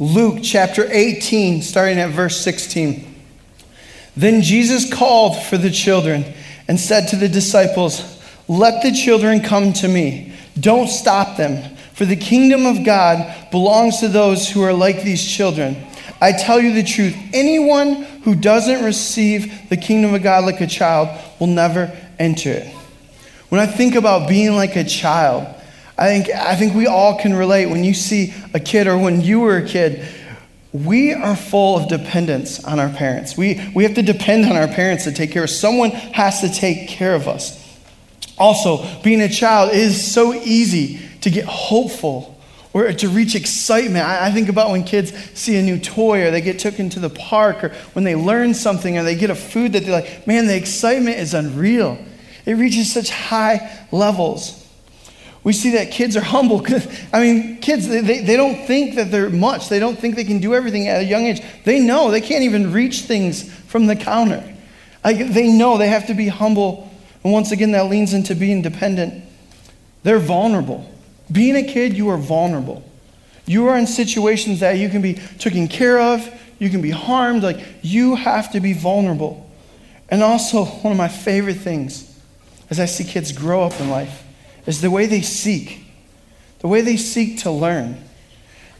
Luke chapter 18, starting at verse 16. Then Jesus called for the children and said to the disciples, Let the children come to me. Don't stop them, for the kingdom of God belongs to those who are like these children. I tell you the truth anyone who doesn't receive the kingdom of God like a child will never enter it. When I think about being like a child, I think, I think we all can relate. When you see a kid or when you were a kid, we are full of dependence on our parents. We, we have to depend on our parents to take care of us. Someone has to take care of us. Also, being a child is so easy to get hopeful or to reach excitement. I, I think about when kids see a new toy or they get taken to the park or when they learn something or they get a food that they're like, man, the excitement is unreal. It reaches such high levels. We see that kids are humble. I mean, kids, they, they don't think that they're much. They don't think they can do everything at a young age. They know they can't even reach things from the counter. Like, they know they have to be humble. And once again, that leans into being dependent. They're vulnerable. Being a kid, you are vulnerable. You are in situations that you can be taken care of, you can be harmed. Like, you have to be vulnerable. And also, one of my favorite things as I see kids grow up in life is the way they seek, the way they seek to learn.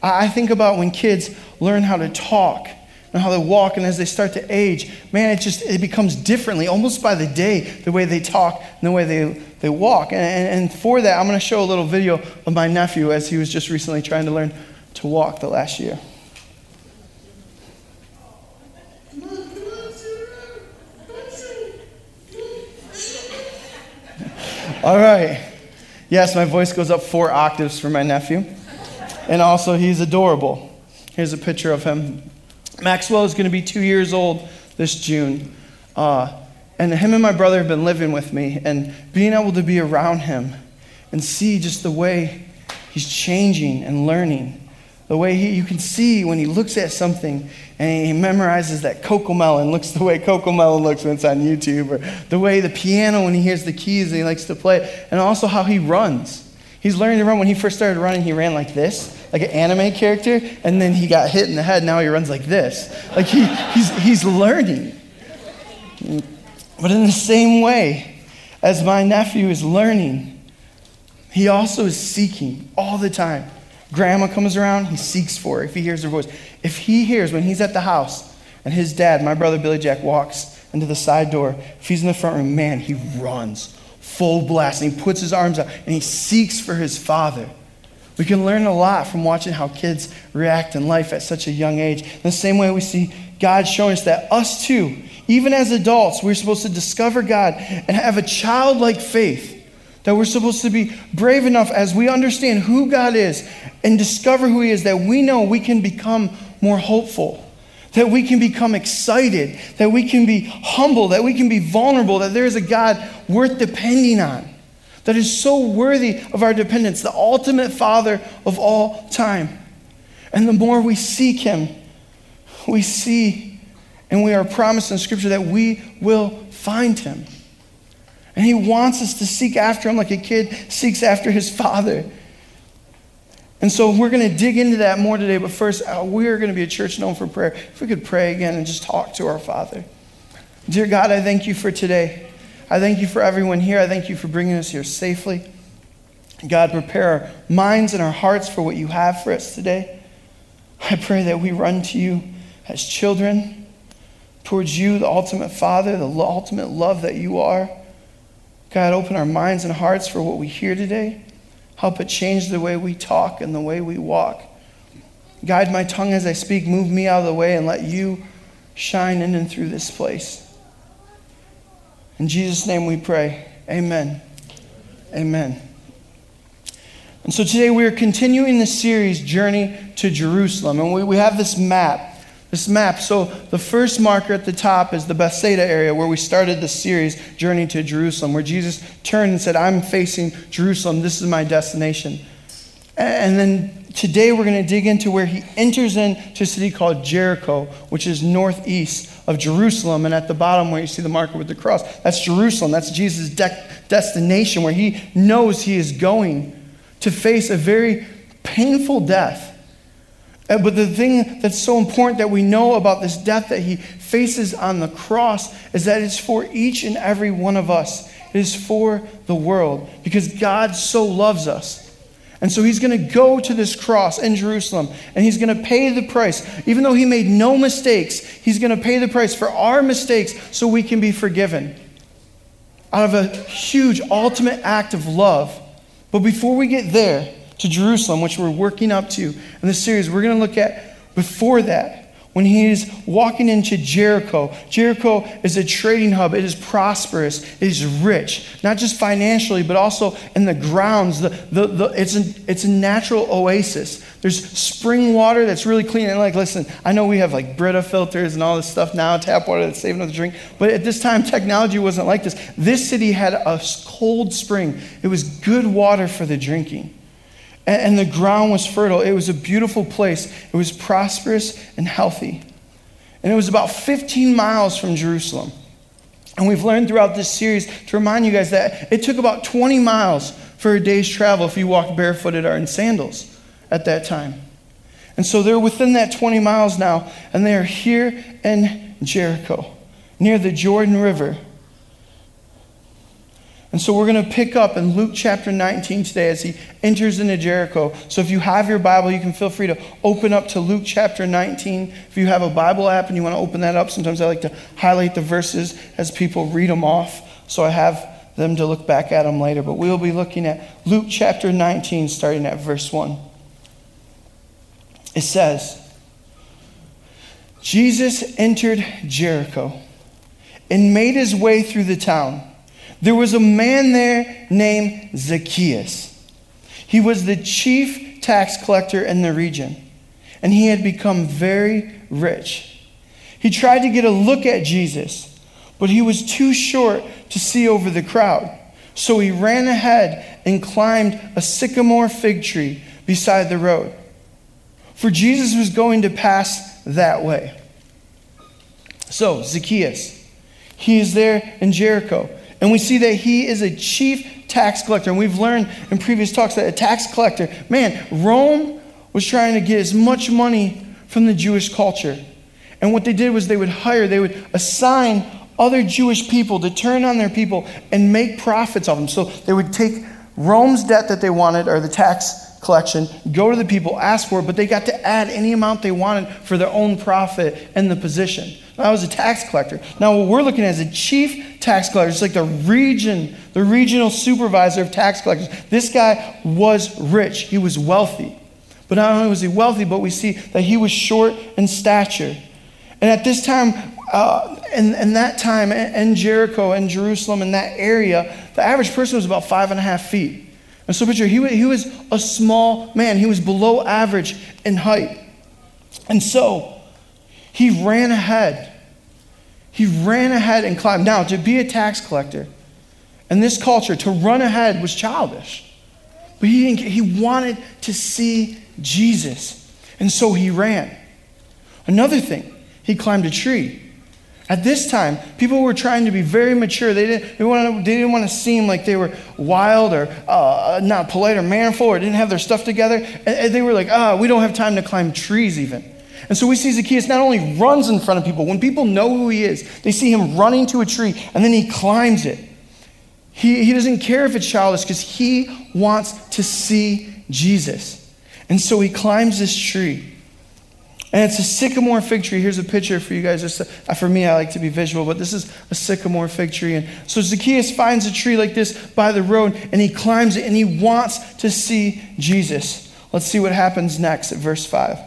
I think about when kids learn how to talk and how they walk, and as they start to age, man, it just it becomes differently, almost by the day, the way they talk and the way they, they walk. And, and for that, I'm going to show a little video of my nephew as he was just recently trying to learn to walk the last year. All right. Yes, my voice goes up four octaves for my nephew. And also, he's adorable. Here's a picture of him. Maxwell is going to be two years old this June. Uh, and him and my brother have been living with me, and being able to be around him and see just the way he's changing and learning the way he, you can see when he looks at something and he memorizes that Cocomelon looks the way Cocomelon looks when it's on YouTube, or the way the piano when he hears the keys and he likes to play, and also how he runs. He's learning to run. When he first started running, he ran like this, like an anime character, and then he got hit in the head. Now he runs like this. Like he, he's, he's learning. But in the same way as my nephew is learning, he also is seeking all the time grandma comes around, he seeks for her if he hears her voice. If he hears when he's at the house and his dad, my brother Billy Jack, walks into the side door, if he's in the front room, man, he runs full blast and he puts his arms out and he seeks for his father. We can learn a lot from watching how kids react in life at such a young age. In the same way, we see God showing us that us too, even as adults, we're supposed to discover God and have a childlike faith that we're supposed to be brave enough as we understand who God is and discover who He is, that we know we can become more hopeful, that we can become excited, that we can be humble, that we can be vulnerable, that there is a God worth depending on, that is so worthy of our dependence, the ultimate Father of all time. And the more we seek Him, we see and we are promised in Scripture that we will find Him. And he wants us to seek after him like a kid seeks after his father. And so we're going to dig into that more today, but first, uh, we are going to be a church known for prayer. If we could pray again and just talk to our Father. Dear God, I thank you for today. I thank you for everyone here. I thank you for bringing us here safely. God, prepare our minds and our hearts for what you have for us today. I pray that we run to you as children, towards you, the ultimate Father, the ultimate love that you are. God, open our minds and hearts for what we hear today. Help it change the way we talk and the way we walk. Guide my tongue as I speak. Move me out of the way and let you shine in and through this place. In Jesus' name we pray. Amen. Amen. And so today we are continuing the series, Journey to Jerusalem. And we, we have this map this map. So the first marker at the top is the Bethsaida area where we started the series, Journey to Jerusalem, where Jesus turned and said, I'm facing Jerusalem. This is my destination. And then today we're going to dig into where he enters into a city called Jericho, which is northeast of Jerusalem. And at the bottom where you see the marker with the cross, that's Jerusalem. That's Jesus' de- destination where he knows he is going to face a very painful death Uh, but the thing that's so important that we know about this death that he faces on the cross is that it's for each and every one of us. It is for the world because God so loves us. And so he's going to go to this cross in Jerusalem and he's going to pay the price. Even though he made no mistakes, he's going to pay the price for our mistakes so we can be forgiven. Out of a huge, ultimate act of love. But before we get there to Jerusalem, which we're working up to in this series, we're going to look at before that when he is walking into Jericho. Jericho is a trading hub. It is prosperous. It is rich, not just financially, but also in the grounds. The, the, the, it's, an, it's a natural oasis. There's spring water that's really clean. And like, listen, I know we have like Brita filters and all this stuff now, tap water that's enough to drink. But at this time, technology wasn't like this. This city had a cold spring. It was good water for the drinking and, the ground was fertile. It was a beautiful place. It was prosperous and healthy. And it was about 15 miles from Jerusalem. And we've learned throughout this series to remind you guys that it took about 20 miles for a day's travel if you walked barefooted or in sandals at that time. And so they're within that 20 miles now, and they are here in Jericho, near the Jordan River. And so we're going to pick up in Luke chapter 19 today as he enters into Jericho. So if you have your Bible, you can feel free to open up to Luke chapter 19. If you have a Bible app and you want to open that up, sometimes I like to highlight the verses as people read them off. So I have them to look back at them later. But we'll be looking at Luke chapter 19, starting at verse 1. It says, Jesus entered Jericho and made his way through the town. There was a man there named Zacchaeus. He was the chief tax collector in the region, and he had become very rich. He tried to get a look at Jesus, but he was too short to see over the crowd. So he ran ahead and climbed a sycamore fig tree beside the road. For Jesus was going to pass that way. So, Zacchaeus, he is there in Jericho. And we see that he is a chief tax collector. And we've learned in previous talks that a tax collector, man, Rome was trying to get as much money from the Jewish culture. And what they did was they would hire, they would assign other Jewish people to turn on their people and make profits of them. So they would take Rome's debt that they wanted, or the tax collection, go to the people, ask for it, but they got to add any amount they wanted for their own profit and the position. I was a tax collector. Now, what we're looking at is a chief tax collector. It's like the region, the regional supervisor of tax collectors. This guy was rich, he was wealthy. But not only was he wealthy, but we see that he was short in stature. And at this time, uh, in, in that time, in Jericho and Jerusalem, in that area, the average person was about five and a half feet. And so picture, he, he was a small man. He was below average in height. And so he ran ahead. He ran ahead and climbed. Now, to be a tax collector in this culture, to run ahead was childish. But he, he wanted to see Jesus. And so he ran. Another thing, he climbed a tree. At this time, people were trying to be very mature. They didn't, they, wanted, they didn't want to seem like they were wild or uh, not polite or manful or didn't have their stuff together. And they were like, ah, oh, we don't have time to climb trees even. And so we see Zacchaeus not only runs in front of people, when people know who he is, they see him running to a tree and then he climbs it. He, he doesn't care if it's childish because he wants to see Jesus. And so he climbs this tree. And it's a sycamore fig tree. Here's a picture for you guys. Just uh, for me, I like to be visual, but this is a sycamore fig tree. And so Zacchaeus finds a tree like this by the road, and he climbs it, and he wants to see Jesus. Let's see what happens next at verse 5.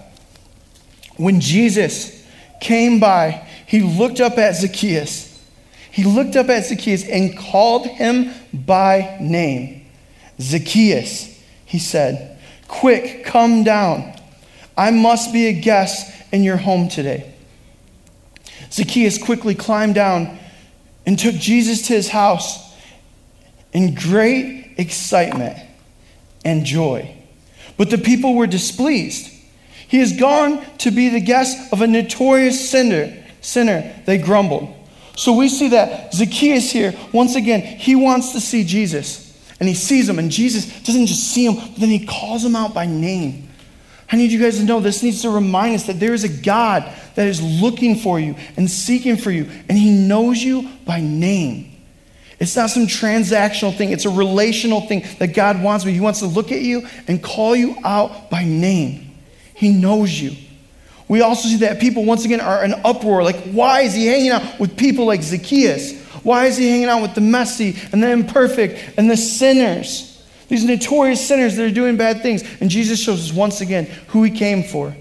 When Jesus came by, he looked up at Zacchaeus. He looked up at Zacchaeus and called him by name. Zacchaeus, he said, Quick, come down. I must be a guest in your home today. Zacchaeus quickly climbed down and took Jesus to his house in great excitement and joy. But the people were displeased. He has gone to be the guest of a notorious sinner, sinner, they grumbled. So we see that Zacchaeus here, once again, he wants to see Jesus. And he sees him, and Jesus doesn't just see him, but then he calls him out by name. I need you guys to know this needs to remind us that there is a God that is looking for you and seeking for you, and He knows you by name. It's not some transactional thing, it's a relational thing that God wants. But He wants to look at you and call you out by name. He knows you. We also see that people, once again, are in uproar. Like, why is he hanging out with people like Zacchaeus? Why is he hanging out with the messy and the imperfect and the sinners? These notorious sinners that are doing bad things. And Jesus shows us once again who he came for.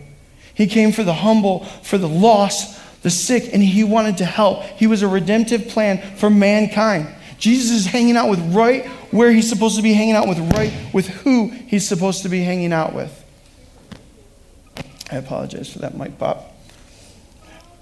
He came for the humble, for the lost, the sick, and he wanted to help. He was a redemptive plan for mankind. Jesus is hanging out with right where he's supposed to be hanging out with, right with who he's supposed to be hanging out with. I apologize for that mic pop.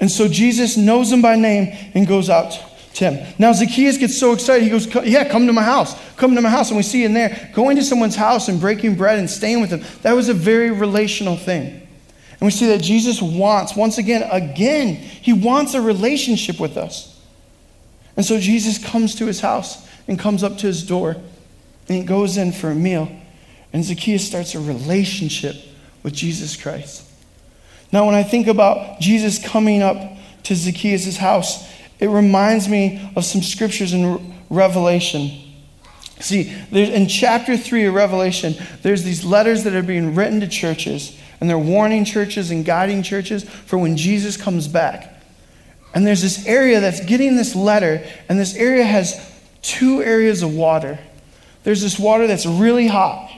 And so Jesus knows him by name and goes out to him. Now Zacchaeus gets so excited, he goes, Yeah, come to my house. Come to my house. And we see in there, going to someone's house and breaking bread and staying with them, that was a very relational thing. And we see that Jesus wants, once again, again, he wants a relationship with us. And so Jesus comes to his house and comes up to his door and he goes in for a meal. And Zacchaeus starts a relationship with Jesus Christ. Now, when I think about Jesus coming up to Zacchaeus' house, it reminds me of some scriptures in Revelation. See, in chapter 3 of Revelation, there's these letters that are being written to churches, and they're warning churches and guiding churches for when Jesus comes back. And there's this area that's getting this letter, and this area has two areas of water. There's this water that's really hot,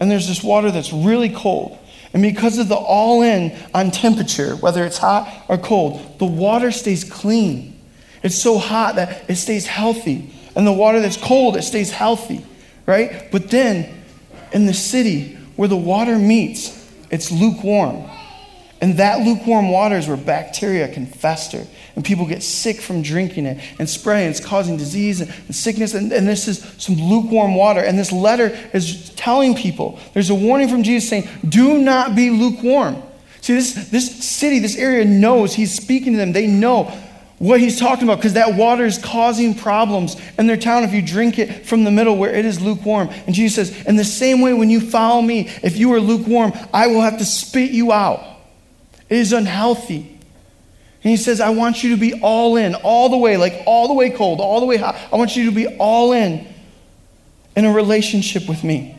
and there's this water that's really cold. And because of the all in on temperature, whether it's hot or cold, the water stays clean. It's so hot that it stays healthy. And the water that's cold, it stays healthy, right? But then in the city where the water meets, it's lukewarm. And that lukewarm water is where bacteria can fester and people get sick from drinking it and spraying. It's causing disease and, and sickness. And, and this is some lukewarm water. And this letter is telling people there's a warning from Jesus saying, do not be lukewarm. See, this, this city, this area knows he's speaking to them. They know what he's talking about because that water is causing problems in their town if you drink it from the middle where it is lukewarm. And Jesus says, In the same way, when you follow me, if you are lukewarm, I will have to spit you out. It is unhealthy. And he says, I want you to be all in, all the way, like all the way cold, all the way hot. I want you to be all in in a relationship with me.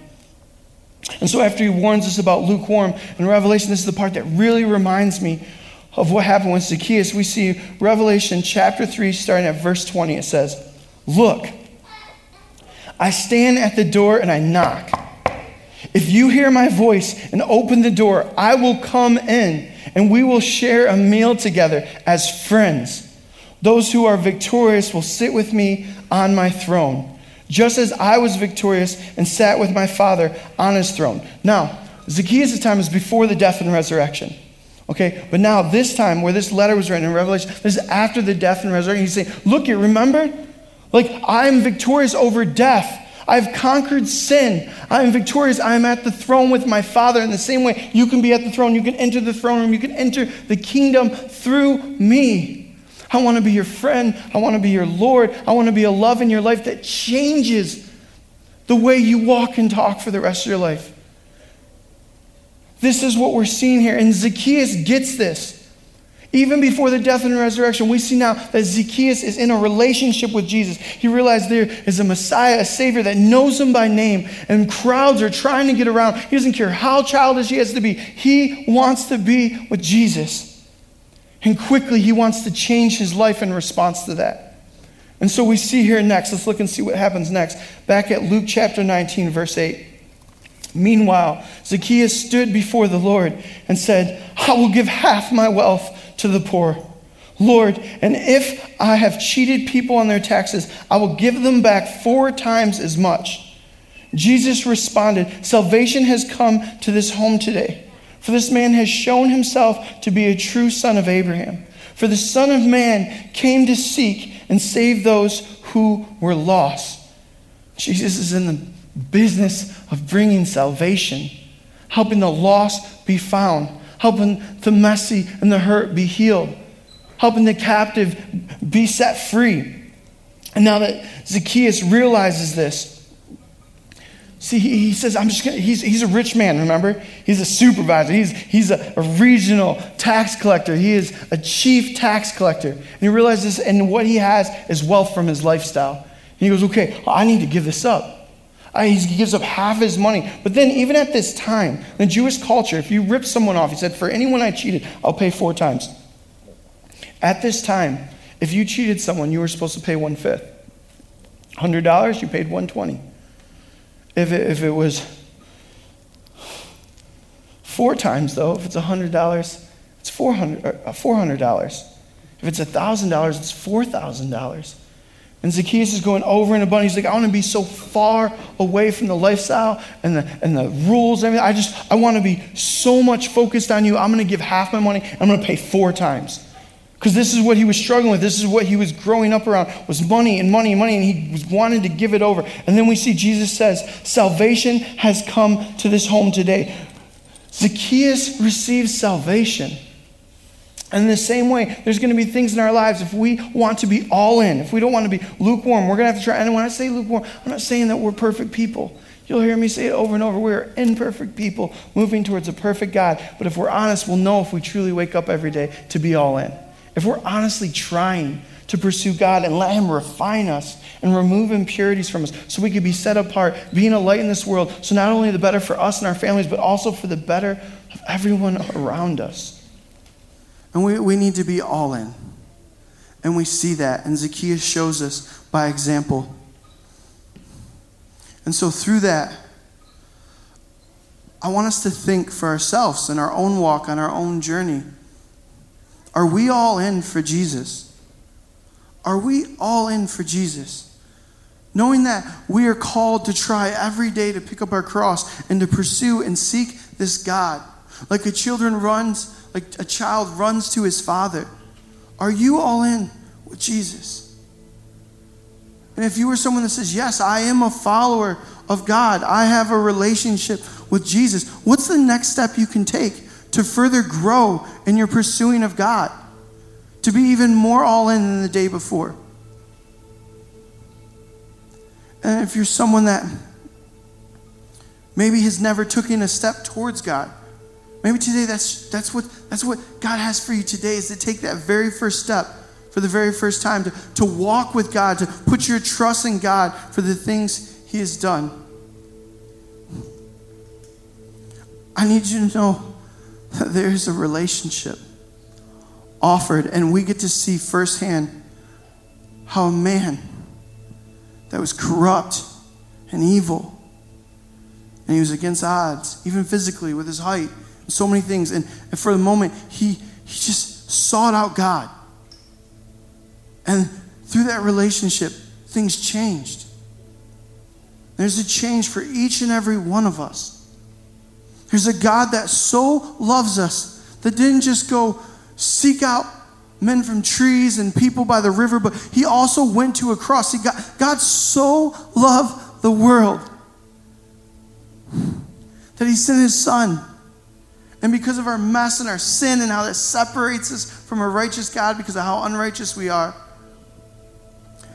And so, after he warns us about lukewarm in Revelation, this is the part that really reminds me of what happened with Zacchaeus. We see Revelation chapter 3, starting at verse 20. It says, Look, I stand at the door and I knock. If you hear my voice and open the door, I will come in and we will share a meal together as friends. Those who are victorious will sit with me on my throne, just as I was victorious and sat with my Father on his throne. Now, Zacchaeus' time is before the death and resurrection. Okay, but now this time where this letter was written in Revelation, this is after the death and resurrection. He's saying, Look, you remember? Like, I'm victorious over death. I've conquered sin. I am victorious. I am at the throne with my Father. In the same way, you can be at the throne. You can enter the throne room. You can enter the kingdom through me. I want to be your friend. I want to be your Lord. I want to be a love in your life that changes the way you walk and talk for the rest of your life. This is what we're seeing here. And Zacchaeus gets this. Even before the death and resurrection, we see now that Zacchaeus is in a relationship with Jesus. He realized there is a Messiah, a Savior that knows him by name, and crowds are trying to get around. He doesn't care how childish he has to be, he wants to be with Jesus. And quickly, he wants to change his life in response to that. And so we see here next, let's look and see what happens next. Back at Luke chapter 19, verse 8. Meanwhile, Zacchaeus stood before the Lord and said, I will give half my wealth to the poor. Lord, and if I have cheated people on their taxes, I will give them back four times as much. Jesus responded, Salvation has come to this home today, for this man has shown himself to be a true son of Abraham. For the Son of Man came to seek and save those who were lost. Jesus is in the business of bringing salvation, helping the lost be found helping the messy and the hurt be healed, helping the captive be set free. And now that Zacchaeus realizes this, See, he says, I'm just gonna, he's, he's a rich man, remember? He's a supervisor. He's, he's a, a regional tax collector. He is a chief tax collector. And he realizes, and what he has is wealth from his lifestyle. And he goes, okay, I need to give this up. I, he gives up half his money. But then, even at this time, the Jewish culture, if you rip someone off, he said, for anyone I cheated, I'll pay four times. At this time, if you cheated someone, you were supposed to pay one fifth. $100, you paid 120 if it, if it was four times, though, if it's $100, it's $400. $400. Uh, if it's $1,000, it's $4,000. And Zacchaeus is going over and above. He's like, I want to be so far away from the lifestyle and the, and the rules and everything. I just, I want to be so much focused on you. I'm going to give half my money. I'm going to pay four times. Because this is what he was struggling with. This is what he was growing up around was money and money and money, and he was wanting to give it over. And then we see Jesus says, Salvation has come to this home today. Zacchaeus receives salvation. And in the same way, there's going to be things in our lives if we want to be all in, if we don't want to be lukewarm, we're going to have to try. And when I say lukewarm, I'm not saying that we're perfect people. You'll hear me say it over and over. We are imperfect people moving towards a perfect God. But if we're honest, we'll know if we truly wake up every day to be all in if we're honestly trying to pursue God and let Him refine us and remove impurities from us so we could be set apart, being a light in this world, so not only the better for us and our families, but also for the better of everyone around us. And we, we need to be all in. And we see that. And Zacchaeus shows us by example. And so through that, I want us to think for ourselves in our own walk, on our own journey. Are we all in for Jesus? Are we all in for Jesus? Knowing that we are called to try every day to pick up our cross and to pursue and seek this God. Like a children runs, like a child runs to his father. Are you all in with Jesus? And if you are someone that says, Yes, I am a follower of God, I have a relationship with Jesus, what's the next step you can take? to further grow in your pursuing of God, to be even more all in than the day before. And if you're someone that maybe has never taken a step towards God, maybe today that's, that's, what, that's what God has for you today is to take that very first step for the very first time, to, to walk with God, to put your trust in God for the things He has done. I need you to know that there's a relationship offered, and we get to see firsthand how a man that was corrupt and evil, and he was against odds, even physically with his height, so many things. And, and for the moment, he, he just sought out God. And through that relationship, things changed. There's a change for each and every one of us. There's a God that so loves us that didn't just go seek out men from trees and people by the river, but he also went to a cross. See, God, God so loved the world that he sent his son. And because of our mess and our sin and how that separates us from a righteous God because of how unrighteous we are.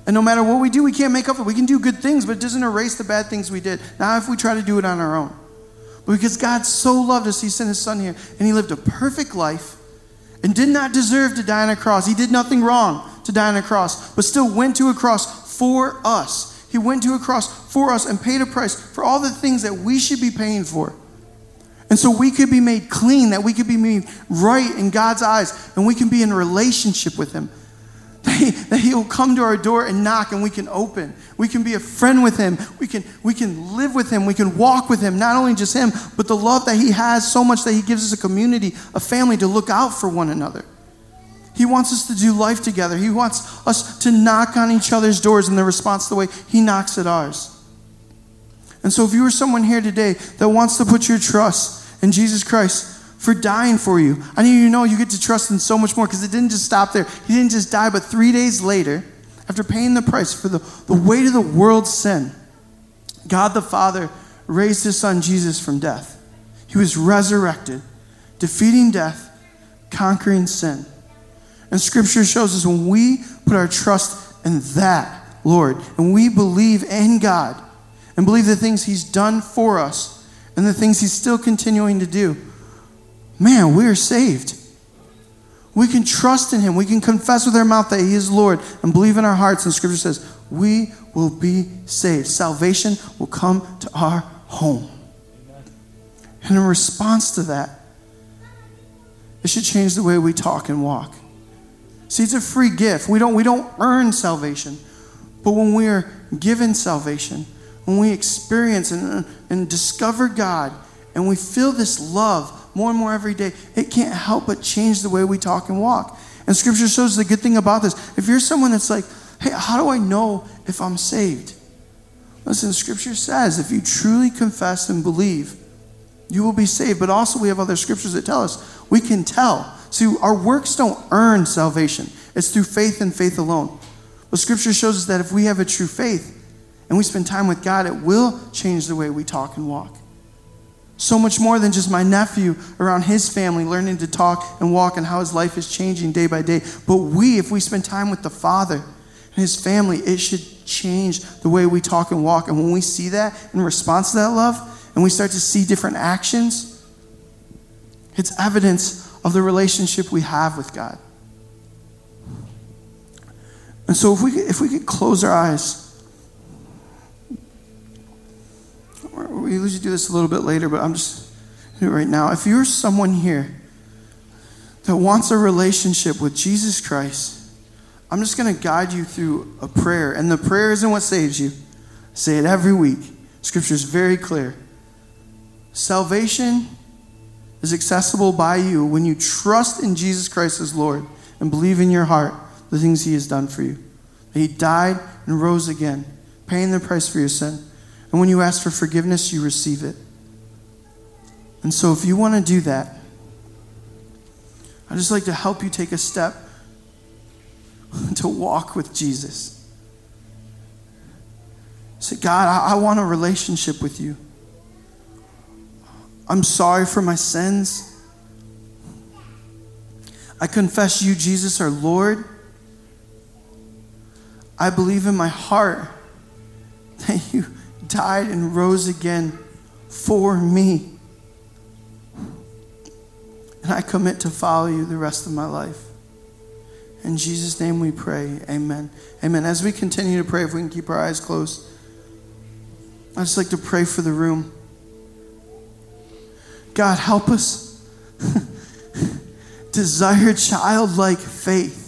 And no matter what we do, we can't make up for it. We can do good things, but it doesn't erase the bad things we did. Now, if we try to do it on our own. But because God so loved us, He sent His Son here, and He lived a perfect life and did not deserve to die on a cross. He did nothing wrong to die on a cross, but still went to a cross for us. He went to a cross for us and paid a price for all the things that we should be paying for. And so we could be made clean, that we could be made right in God's eyes, and we can be in relationship with Him. that he'll come to our door and knock and we can open. We can be a friend with him. We can, we can live with him. We can walk with him. Not only just him, but the love that he has so much that he gives us a community, a family to look out for one another. He wants us to do life together. He wants us to knock on each other's doors in the response the way he knocks at ours. And so if you are someone here today that wants to put your trust in Jesus Christ, for dying for you. I need you to know you get to trust in so much more because it didn't just stop there. He didn't just die, but three days later, after paying the price for the, the weight of the world's sin, God the Father raised his son Jesus from death. He was resurrected, defeating death, conquering sin. And scripture shows us when we put our trust in that, Lord, and we believe in God and believe the things He's done for us and the things He's still continuing to do, man, we are saved. We can trust in Him. We can confess with our mouth that He is Lord and believe in our hearts. And Scripture says, we will be saved. Salvation will come to our home. And in response to that, it should change the way we talk and walk. See, it's a free gift. We don't, we don't earn salvation. But when we are given salvation, when we experience and, and discover God, and we feel this love more and more every day, it can't help but change the way we talk and walk. And scripture shows the good thing about this. If you're someone that's like, hey, how do I know if I'm saved? Listen, scripture says if you truly confess and believe, you will be saved. But also, we have other scriptures that tell us we can tell. See, our works don't earn salvation, it's through faith and faith alone. But scripture shows us that if we have a true faith and we spend time with God, it will change the way we talk and walk. So much more than just my nephew around his family learning to talk and walk and how his life is changing day by day. But we, if we spend time with the Father and his family, it should change the way we talk and walk. And when we see that in response to that love, and we start to see different actions, it's evidence of the relationship we have with God. And so, if we could, if we could close our eyes, we usually do this a little bit later, but I'm just doing it right now. If you're someone here that wants a relationship with Jesus Christ, I'm just going to guide you through a prayer. And the prayer isn't what saves you. I say it every week. Scripture is very clear. Salvation is accessible by you when you trust in Jesus Christ as Lord and believe in your heart the things He has done for you. He died and rose again, paying the price for your sin. And when you ask for forgiveness, you receive it. And so, if you want to do that, I'd just like to help you take a step to walk with Jesus. Say, God, I, I want a relationship with you. I'm sorry for my sins. I confess you, Jesus, our Lord. I believe in my heart that you died and rose again for me. And I commit to follow you the rest of my life. In Jesus' name we pray. Amen. Amen. As we continue to pray, if we can keep our eyes closed, I'd just like to pray for the room. God, help us desire childlike faith.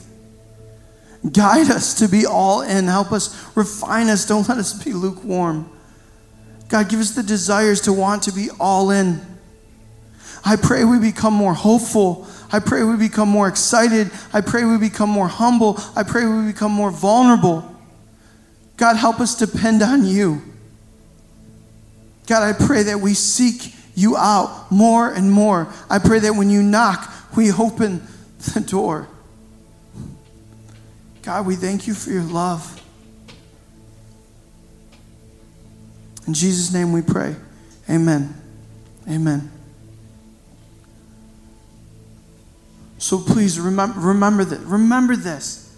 Guide us to be all in. Help us refine us. Don't let us be lukewarm. God, give us the desires to want to be all in. I pray we become more hopeful. I pray we become more excited. I pray we become more humble. I pray we become more vulnerable. God, help us depend on you. God, I pray that we seek you out more and more. I pray that when you knock, we open the door. God, we thank you for your love. In Jesus' name we pray. Amen. Amen. So please remember, remember this. Remember this.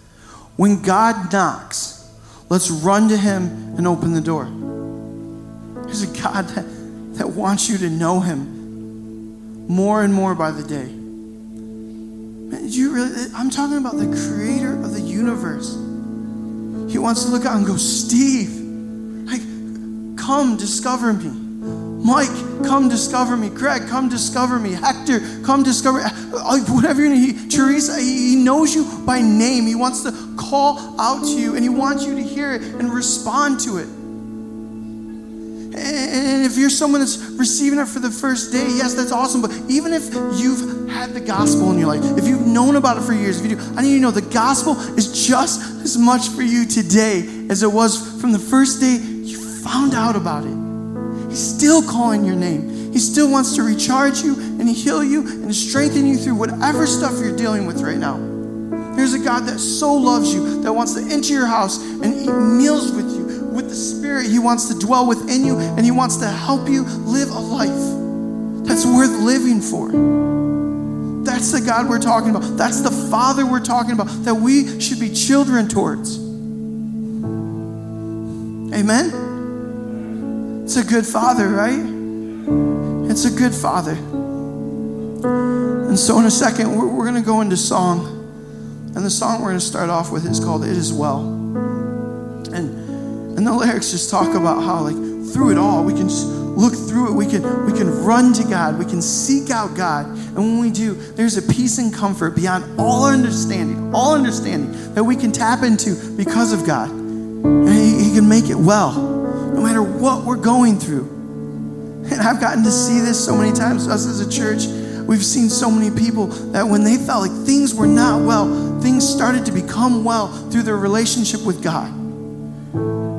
When God knocks, let's run to him and open the door. There's a God that that wants you to know Him more and more by the day. Man, you really, I'm talking about the creator of the universe. He wants to look out and go, Steve, come discover me. Mike, come discover me. Greg, come discover me. Hector, come discover uh, whatever you need. Teresa, he knows you by name. He wants to call out to you and he wants you to hear it and respond to it. And if you're someone that's receiving it for the first day, yes, that's awesome. But even if you've had the gospel in your life, if you've known about it for years, if you do, I need you to know the gospel is just as much for you today as it was from the first day found out about it. He's still calling your name. He still wants to recharge you and heal you and strengthen you through whatever stuff you're dealing with right now. There's a God that so loves you, that wants to enter your house and eat meals with you with the Spirit. He wants to dwell within you and He wants to help you live a life that's worth living for. That's the God we're talking about. That's the Father we're talking about, that we should be children towards. Amen? It's a good father, right? It's a good father. And so, in a second, we're, we're going to go into song. And the song we're going to start off with is called It Is Well. And, and the lyrics just talk about how, like, through it all, we can just look through it. We can, we can run to God. We can seek out God. And when we do, there's a peace and comfort beyond all understanding, all understanding that we can tap into because of God. And He, he can make it well, no matter what we're going through. And I've gotten to see this so many times. Us as a church, we've seen so many people that when they felt like things were not well, things started to become well through their relationship with God.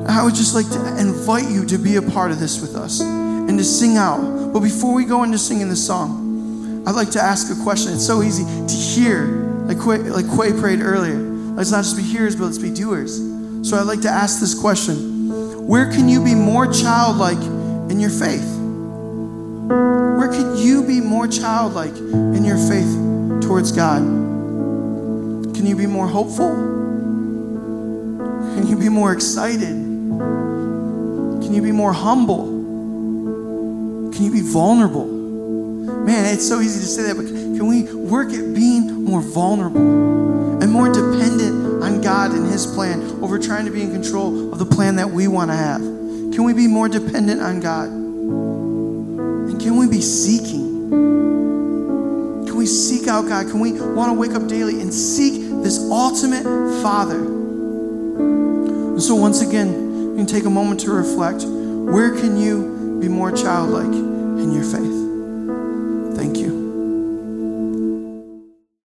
I would just like to invite you to be a part of this with us and to sing out. But before we go into singing this song, I'd like to ask a question. It's so easy to hear, like Quay, like Quay prayed earlier. Let's not just be hearers, but let's be doers. So I'd like to ask this question Where can you be more childlike in your faith? Where can you be more childlike in your faith towards God? Can you be more hopeful? Can you be more excited? Can you be more humble? Can you be vulnerable? Man, it's so easy to say that, but can we work at being more vulnerable and more dependent on God and His plan over trying to be in control of the plan that we want to have? Can we be more dependent on God? And can we be seeking? Can we seek out God? Can we want to wake up daily and seek this ultimate Father? And so, once again, you can take a moment to reflect. Where can you be more childlike in your faith?